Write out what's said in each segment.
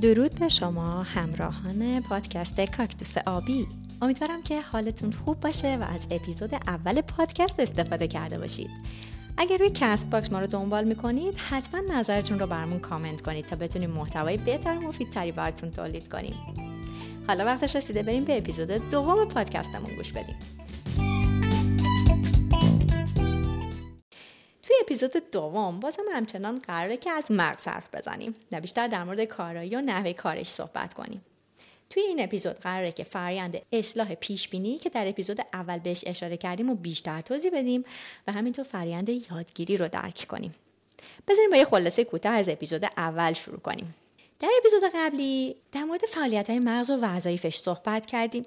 درود به شما همراهان پادکست کاکتوس آبی. امیدوارم که حالتون خوب باشه و از اپیزود اول پادکست استفاده کرده باشید. اگر روی Castbox ما رو دنبال می‌کنید حتما نظرتون رو برامون کامنت کنید تا بتونیم محتوای بهتر و مفیدتری براتون تولید کنیم. حالا وقتش رسیده بریم به اپیزود دوم پادکستمون گوش بدیم. اپیزود دوم بازم همچنان قراره که از مغز حرف بزنیم نه بیشتر در مورد کارایی و نحوه کارش صحبت کنیم. توی این اپیزود قراره که فرایند اصلاح پیش بینی که در اپیزود اول بهش اشاره کردیم و بیشتر توضیح بدیم و همینطور فرایند یادگیری رو درک کنیم. بذاریم با یه خلاصه کوتاه از اپیزود اول شروع کنیم. در اپیزود قبلی در مورد فعالیت های مغز و وظایفش صحبت کردیم.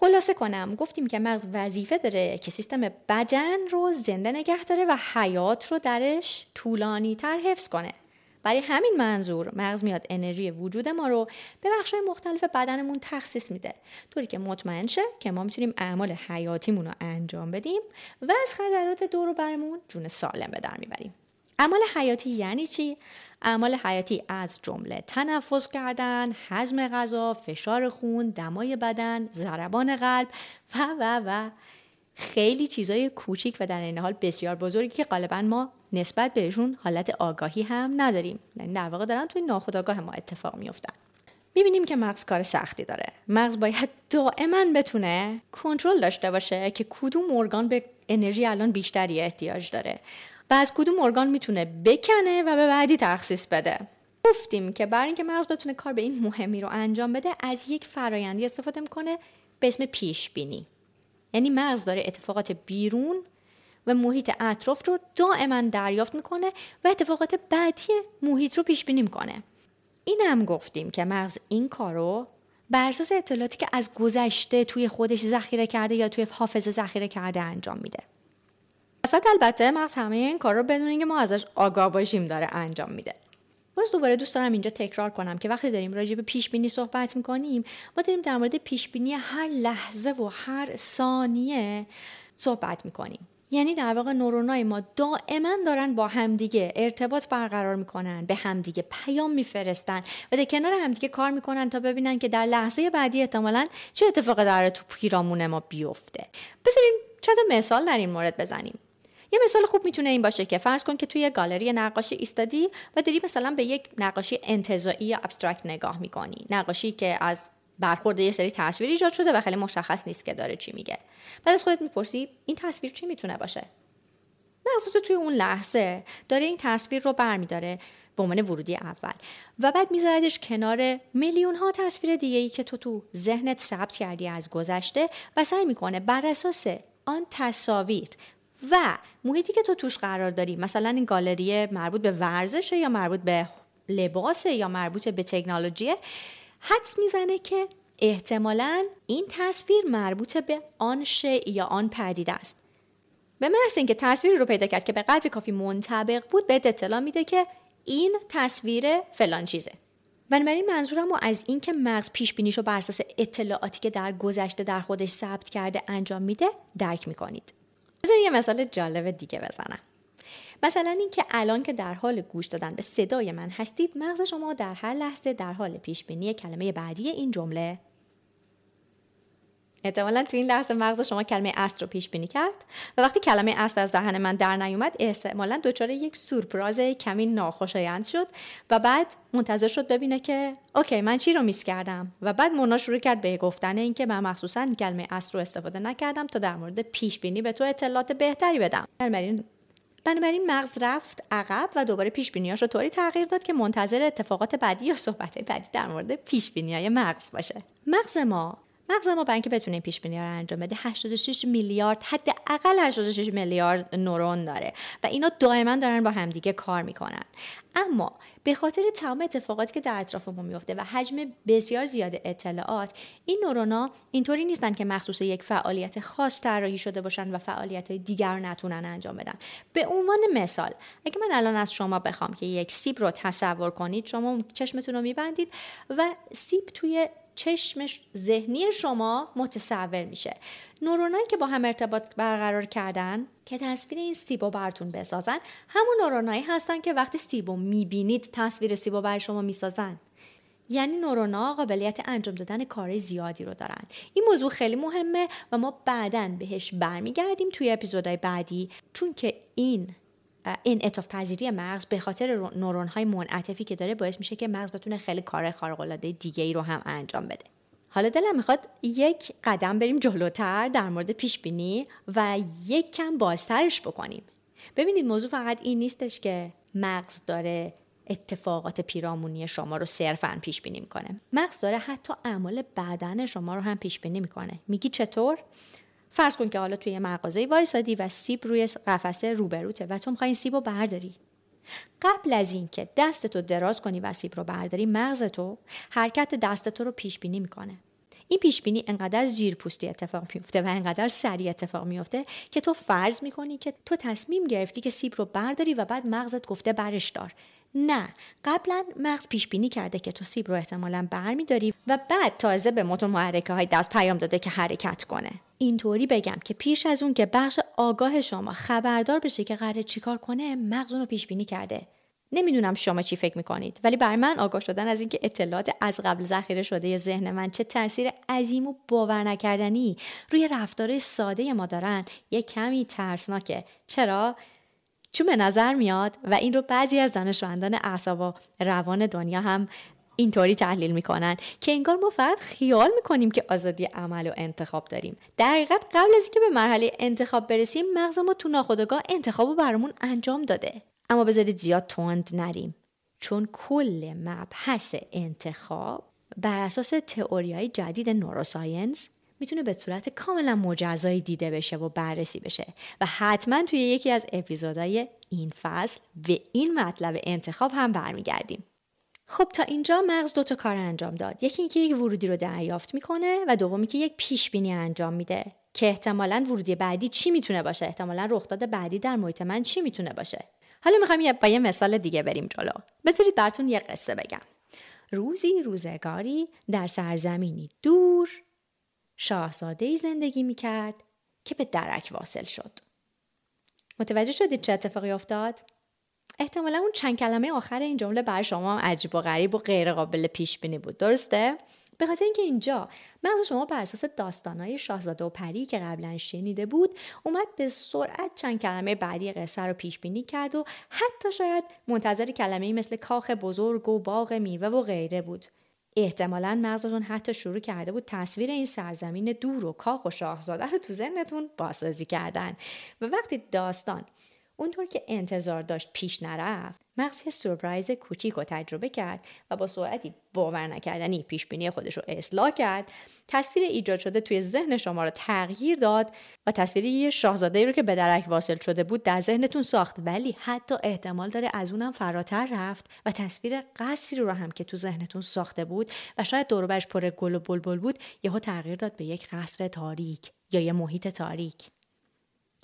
خلاصه کنم. گفتیم که مغز وظیفه داره که سیستم بدن رو زنده نگه داره و حیات رو درش طولانی تر حفظ کنه. برای همین منظور مغز میاد انرژی وجود ما رو به بخش‌های مختلف بدنمون تخصیص میده. طوری که مطمئن شه که ما می‌تونیم اعمال حیاتیمون رو انجام بدیم و از خطرات دور برمون جون سالم به در می‌بریم. اعمال حیاتی یعنی چی؟ اعمال حیاتی از جمله تنفس کردن، هضم غذا، فشار خون، دمای بدن، ضربان قلب و و و. خیلی چیزای کوچیک و در این حال بسیار بزرگی که غالبا ما نسبت بهشون حالت آگاهی هم نداریم. یعنی در واقع دارن توی ناخودآگاه ما اتفاق میفتن می‌بینیم که مغز کار سختی داره. مغز باید دائما بتونه کنترل داشته باشه که کدوم ارگان به انرژی الان بیشتری احتیاج داره. و از کدوم ارگان می‌تونه بکنه و به بعدی تخصیص بده. گفتیم که برای اینکه مغز بتونه کار به این مهمی رو انجام بده از یک فرایندی استفاده می‌کنه به اسم پیش بینی یعنی مغز داره اتفاقات بیرون و محیط اطراف رو دائما دریافت می‌کنه و اتفاقات بعدی محیط رو پیش بینی می‌کنه. این هم گفتیم که مغز این کارو بر اساس اطلاعاتی که از گذشته توی خودش ذخیره کرده یا توی حافظه ذخیره کرده انجام میده. وسط البته مغز همه این کار رو بدون اینکه ما ازش آگاه باشیم داره انجام میده. باز دوباره دوست دارم اینجا تکرار کنم که وقتی داریم راجع به پیش بینی صحبت می‌کنیم ما داریم در مورد پیش بینی هر لحظه و هر ثانیه صحبت می‌کنیم. یعنی در واقع نورونای ما دائما دارن با همدیگه ارتباط برقرار می‌کنن به همدیگه پیام میفرستن و در کنار همدیگه کار می‌کنن تا ببینن که در لحظه بعدی احتمالا چه اتفاقی داره تو پیرامون ما بیفته. بذاریم چند مثال در این مورد بزنیم. یه مثال خوب می‌تونه این باشه که فرض کن که توی گالری نقاشی ایستادی و داری مثلا به یک نقاشی انتزاعی یا ابسترکت نگاه می‌کنی. نقاشی که از برخورد یه سری تصویر ایجاد شده و خیلی مشخص نیست که داره چی میگه. بعد از خودت می‌پرسی این تصویر چی می‌تونه باشه؟ مغز تو توی اون لحظه داره این تصویر رو برمیداره به عنوان ورودی اول و بعد میذاردش کنار میلیون ها تصویر دیگه ای که تو تو ذهنت ثبت کردی از گذشته و سعی می‌کنه بر اساس آن تصاویر و محیطی که تو توش قرار داری مثلا این گالری مربوط به ورزش یا مربوط به لباس یا مربوط به تکنولوژی حدس می‌زنه که احتمالا این تصویر مربوط به آن شیء یا آن پدیده است. به محض اینکه تصویری رو پیدا کرد که به قدر کافی منطبق بود به اطلاع میده که این تصویر فلان چیزه. بنابراین منظورم رو از این که مغز پیش بینیشو بر اساس اطلاعاتی که در گذشته در خودش ثبت کرده انجام میده درک می‌کنید. بذار یه مثال جالب دیگه بزنم. مثلا اینکه الان که در حال گوش دادن به صدای من هستید مغز شما در هر لحظه در حال پیش بینی کلمه بعدی این جمله احتمالا تو این لحظه مغز شما کلمه است رو پیش بینی کرد. و وقتی کلمه است از دهن من در نیومد احتمالا دچار یک سورپراز کمی ناخوشایند شد و بعد منتظر شد ببینه که اوکی من چی رو میس کردم؟ و بعد مونا شروع کرد به گفتن اینکه من مخصوصا کلمه است رو استفاده نکردم تا در مورد پیش بینی به تو اطلاعات بهتری بدم. بنابراین بنابراین مغز رفت عقب و دوباره پیش بینیاش رو طوری تغییر داد که منتظر اتفاقات بعدی یا صحبت بعدی در مورد پیش های مغز باشه. مغز ما مغز ما برای اینکه بتونه پیش بینی رو انجام بده 86 میلیارد حداقل 86 میلیارد نورون داره و اینا دائما دارن با همدیگه کار می‌کنن. اما به خاطر تمام اتفاقاتی که در اطراف ما میفته و حجم بسیار زیاد اطلاعات این نورونا اینطوری نیستن که مخصوص یک فعالیت خاص طراحی شده باشن و فعالیت های دیگر رو نتونن انجام بدن. به عنوان مثال اگه من الان از شما بخوام که یک سیب رو تصور کنید شما چشمتون رو میبندید و سیب توی چشمش ذهنی شما متصور میشه. نورونایی که با هم ارتباط برقرار کردن که تصویر این سیبو براتون بسازن همون نورونایی هستن که وقتی سیبو می‌بینید تصویر سیبو بر شما می‌سازن. یعنی نورونا قابلیت انجام دادن کار زیادی رو دارن. این موضوع خیلی مهمه و ما بعدا بهش برمیگردیم توی اپیزودهای بعدی چون که این انعطاف پذیری مغز به خاطر نورون های منعطفی که داره باعث میشه که مغز بتونه خیلی کار خارق العاده دیگه ای رو هم انجام بده. حالا دلم می‌خواد یک قدم بریم جلوتر در مورد پیش بینی و یک کم بازترش بکنیم. ببینید موضوع فقط این نیستش که مغز داره اتفاقات پیرامونی شما رو صرفا پیش بینی می‌کنه. مغز داره حتی اعمال بدن شما رو هم پیش بینی می‌کنه. میگی چطور؟ فرض کن که حالا توی مغازه وایسادی و سیب روی قفسه روبروته و تو می‌خوای سیب رو برداری. قبل از اینکه دستتو دراز کنی و سیب رو برداری مغزتو حرکت دستتو رو پیش بینی می‌کنه. این پیش بینی انقدر زیرپوستی اتفاق میفته و انقدر سریع اتفاق میفته که تو فرض می‌کنی که تو تصمیم گرفتی که سیب رو برداری و بعد مغزت گفته برش دار. نه قبلا مغز پیش بینی کرده که تو سیب رو احتمالا برمیداری و بعد تازه به موتور محرکه های دست پیام داده که حرکت کنه. اینطوری بگم که پیش از اون که بخش آگاه شما خبردار بشه که قراره چیکار کنه مغز اون رو پیش بینی کرده. نمی‌دونم شما چی فکر می‌کنید ولی برای من آگاه شدن از اینکه اطلاعات از قبل ذخیره شده ذهن من چه تاثیر عظیم و باور نکردنی روی رفتار ساده ما دارن یه کمی ترسناکه. چرا؟ چون به نظر میاد و این رو بعضی از دانشمندان اعصاب و روان دنیا هم اینطوری تحلیل می‌کنن که انگار ما فقط خیال می‌کنیم که آزادی عمل و انتخاب داریم. در حقیقت قبل از اینکه به مرحله انتخاب برسیم مغز ما تو ناخودآگاه انتخاب رو برامون انجام داده. اما بذارید زیاد تند نریم. چون کل مبحث انتخاب بر اساس های جدید نوروساینس می‌تونه به صورت کاملا مجزایی دیده بشه و بررسی بشه. و حتما توی یکی از اپیزودهای این فصل به این مطلب انتخاب هم برمیگردیم. خب تا اینجا مغز دو تا کار انجام داد. یکی اینکه یک ورودی رو دریافت می‌کنه و دومی که یک پیش بینی انجام میده که احتمالا ورودی بعدی چی می‌تونه باشه؟ احتمالا رخداد بعدی در محیط من چی می‌تونه باشه؟ حالا می‌خوایم با یه مثال دیگه بریم جلو. بذارید براتون یه قصه بگم. روزی روزگاری در سرزمینی دور شاهزاده زندگی می‌کرد که به درک واصل شد. متوجه شدید چه اتفاقی افتاد؟ احتمالا اون چند کلمه آخر این جمله بر شما عجیب و غریب و غیر قابل پیش بینی بود. درسته؟ به خاطر اینکه اینجا مغز شما بر اساس داستانهای شاهزاده و پری که قبلا شنیده بود اومد به سرعت چند کلمه بعدی قصه رو پیش بینی کرد و حتی شاید منتظر کلمه مثل کاخ بزرگ و باغ میوه و غیره بود. احتمالا مغزتون حتی شروع کرده بود تصویر این سرزمین دور و کاخ و شاهزاده رو تو ذهنتون بازسازی کردن. و وقتی داستان اونطور که انتظار داشت پیش نرفت مغز یه سورپرایز کوچیک رو تجربه کرد و با سرعتی باور نکردنی پیش بینی خودش رو اصلاح کرد. تصویر ایجاد شده توی ذهن شما رو تغییر داد و تصویر یه شاهزاده رو که به درک واصل شده بود در ذهنتون ساخت. ولی حتی احتمال داره از اونم فراتر رفت و تصویر قصری رو هم که تو ذهنتون ساخته بود و شاید دوربرش پر گل و بلبل بود یهو تغییر داد به یک قصر تاریک یا یه محیط تاریک.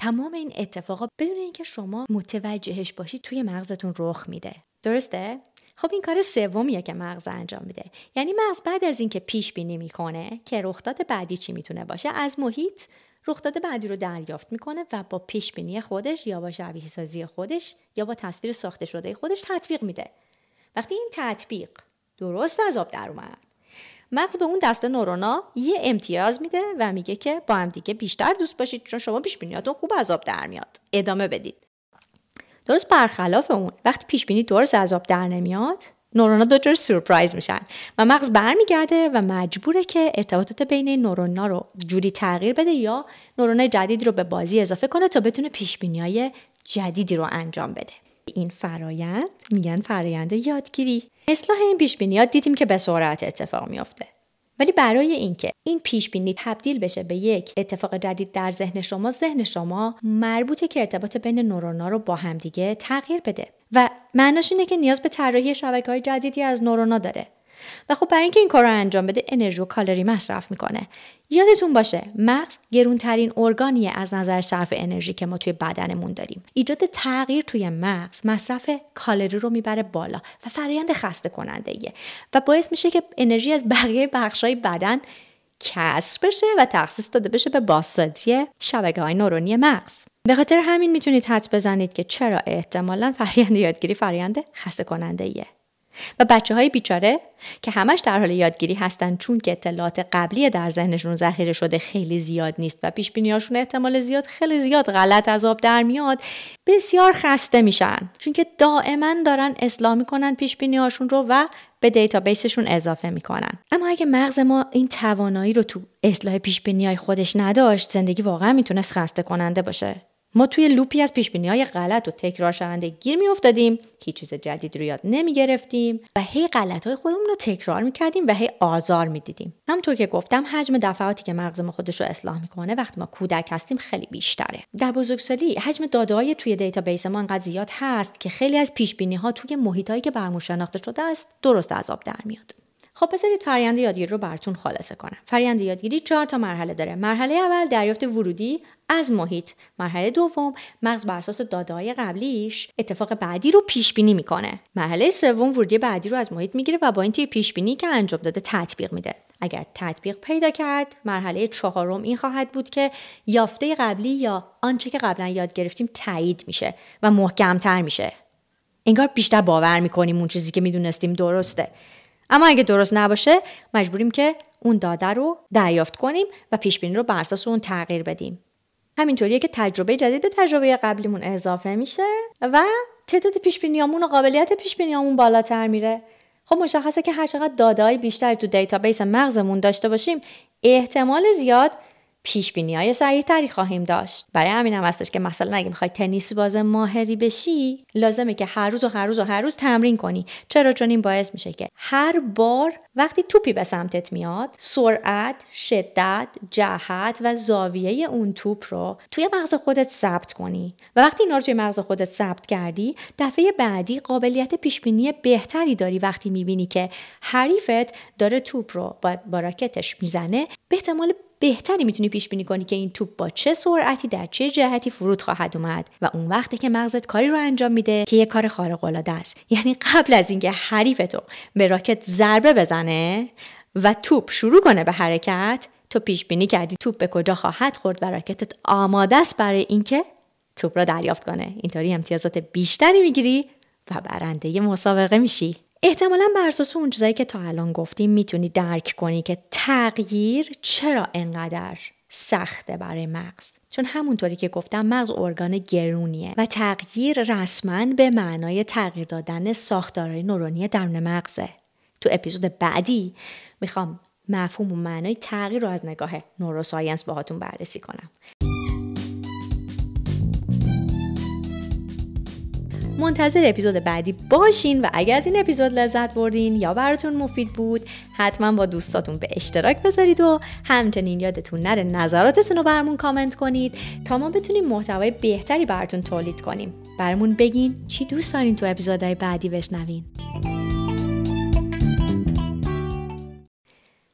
تمام این اتفاقا بدون اینکه شما متوجهش باشید توی مغزتون رخ میده. درسته؟ خب این کار سومیه که مغز انجام میده. یعنی مغز بعد از اینکه پیش بینی می‌کنه که رخداد بعدی چی می‌تونه باشه؟ از محیط رخداد بعدی رو دریافت می‌کنه و با پیش بینی خودش یا با شبیه سازی خودش یا با تصویر ساخته شده خودش تطبیق میده. وقتی این تطبیق درست از آب در اومد مغز به اون دسته نورونا یه امتیاز میده و میگه که با هم دیگه بیشتر دوست باشید چون شما پیش بینیاتون خوب عذاب در میاد. ادامه بدید. درست برخلاف اون وقتی پیش بینی درست عذاب در نمیاد نورونا جور سورپرایز میشن. و مغز برمیگرده و مجبوره که ارتباطات بین نورونا رو جوری تغییر بده یا نورون جدیدی رو به بازی اضافه کنه تا بتونه پیش های جدیدی رو انجام بده. این فرایند میگن فرایند یادگیری. اصلاح این پیش بینیات دیدیم که به سرعت اتفاق میافته. ولی برای اینکه این پیش بینی تبدیل بشه به یک اتفاق جدید در ذهن شما ذهن شما مربوطه که ارتباط بین نورونا رو با همدیگه تغییر بده. و معناش اینه که نیاز به طراحی شبکه های جدیدی از نورونا داره. و خب برای اینکه این کار رو انجام بده انرژی و کالری مصرف می‌کنه. یادتون باشه مغز گرونترین ارگانیه از نظر صرف انرژی که ما توی بدنمون داریم. ایجاد تغییر توی مغز مصرف کالری رو می‌بره بالا و فرایند خسته کننده ایه و باعث میشه که انرژی از بقیه بخشای بدن کسر بشه و تخصیص داده بشه به بازسازی شبکه های نورونی مغز. به خاطر همین می‌تونید حد بزنید که چرا احتمالا فرایند یادگیری فرایند خسته کننده ایه و بچه های بیچاره که همش در حال یادگیری هستن چون که اطلاعات قبلی در ذهنشون ذخیره شده خیلی زیاد نیست و پیش بینیاشون احتمال زیاد خیلی زیاد غلط از آب در میاد بسیار خسته میشن. چون که دائما دارن اصلاح می‌کنن پیش بینیاشون رو و به database شون اضافه می‌کنن. اما اگه مغز ما این توانایی رو تو اصلاح پیش‌بینی های خودش نداشت زندگی واقعا می‌تونست خسته کننده باشه. ما توی loop ی از پیش‌بینی های غلط و تکرار شونده گیر میافتادیم. هیچ چیز جدید رو یاد نمی گرفتیم و هی غلط های خودمون رو تکرار می‌کردیم و هی آزار می‌دیدیم. همونطور که گفتم حجم دفعاتی که مغز ما خودش رو اصلاح می‌کنه وقتی ما کودک هستیم خیلی بیشتره. در بزرگسالی حجم داده های توی database ما انقدر زیاد هست که خیلی از پیش ها توی محیط هایی که برمون شناخته شده است درست آب در میاد. خب بذارید فرآیند یادگیری رو براتون خلاصه کنم. فرآیند یادگیری چهار تا مرحله داره. مرحله اول دریافت ورودی از محیط. مرحله دوم مغز بر اساس دادههای قبلیش اتفاق بعدی رو پیش بینی می‌کنه. مرحله سوم ورودی بعدی رو از محیط می‌گیره و با این توی پیش بینی که انجام داده تطبیق میده. اگر تطبیق پیدا کرد مرحله چهارم این خواهد بود که یافته قبلی یا آنچه که قبلا یاد گرفتیم تایید میشه و محکمتر میشه. انگار بیشتر باور می‌کنیم اون چیزی که می‌دونستیم درسته. اما اگه درست نباشه مجبوریم که اون داده رو دریافت کنیم و پیش بینی رو بر اساس اون تغییر بدیم. همینطوریه که تجربه جدید به تجربه قبلیمون اضافه میشه و تعداد پیش و قابلیت پیش بالاتر میره. خب مشخصه که هر چقدر داده بیشتری تو database مغزمون داشته باشیم احتمال زیاد پیش بینی های صحیح تری خواهیم داشت. برای همین هم هستش که مثلا اگه می‌خوای تنیس باز ماهری بشی لازمه که هر روز و هر روز و هر روز تمرین کنی. چرا؟ چون این باعث میشه که هر بار وقتی توپی به سمتت میاد سرعت شدت جهت و زاویه اون توپ رو توی مغز خودت ثبت کنی. و وقتی اینا رو توی مغز خودت ثبت کردی دفعه بعدی قابلیت پیش بینی بهتری داری. وقتی می‌بینی که حریفت داره توپ رو با راکتش می‌زنه به احتمال بهتری می‌تونی پیش بینی کنی که این توپ با چه سرعتی در چه جهتی فرود خواهد اومد و اون وقتی که مغزت کاری رو انجام میده که یه کار خارق العاده است. یعنی قبل از اینکه حریف تو به راکت ضربه بزنه و توپ شروع کنه به حرکت تو پیش بینی کردی توپ به کجا خواهد خورد و راکتت آماده است برای اینکه توپ را دریافت کنه. اینطوری امتیازات بیشتری می‌گیری و برنده مسابقه میشی. احتمالا بر اساس اون چیزایی که تا الان گفتیم می‌تونی درک کنی که تغییر چرا انقدر سخته برای مغز. چون همونطوری که گفتم مغز ارگان گرونیه و تغییر رسما به معنای تغییر دادن ساختارهای نورونی درون مغزه. تو اپیزود بعدی می‌خوام مفهوم و معنای تغییر رو از نگاه نوروساینس باهاتون بررسی کنم. منتظر اپیزود بعدی باشین و اگر از این اپیزود لذت بردین یا براتون مفید بود حتما با دوستاتون به اشتراک بذارید و همچنین یادتون نره نظراتتون رو برامون کامنت کنید تا ما بتونیم محتوای بهتری براتون تولید کنیم. برامون بگین چی دوست دارین تو اپیزودهای بعدی بشنوین.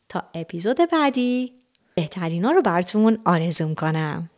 تا اپیزود بعدی بهترینا رو براتون آرزو کنم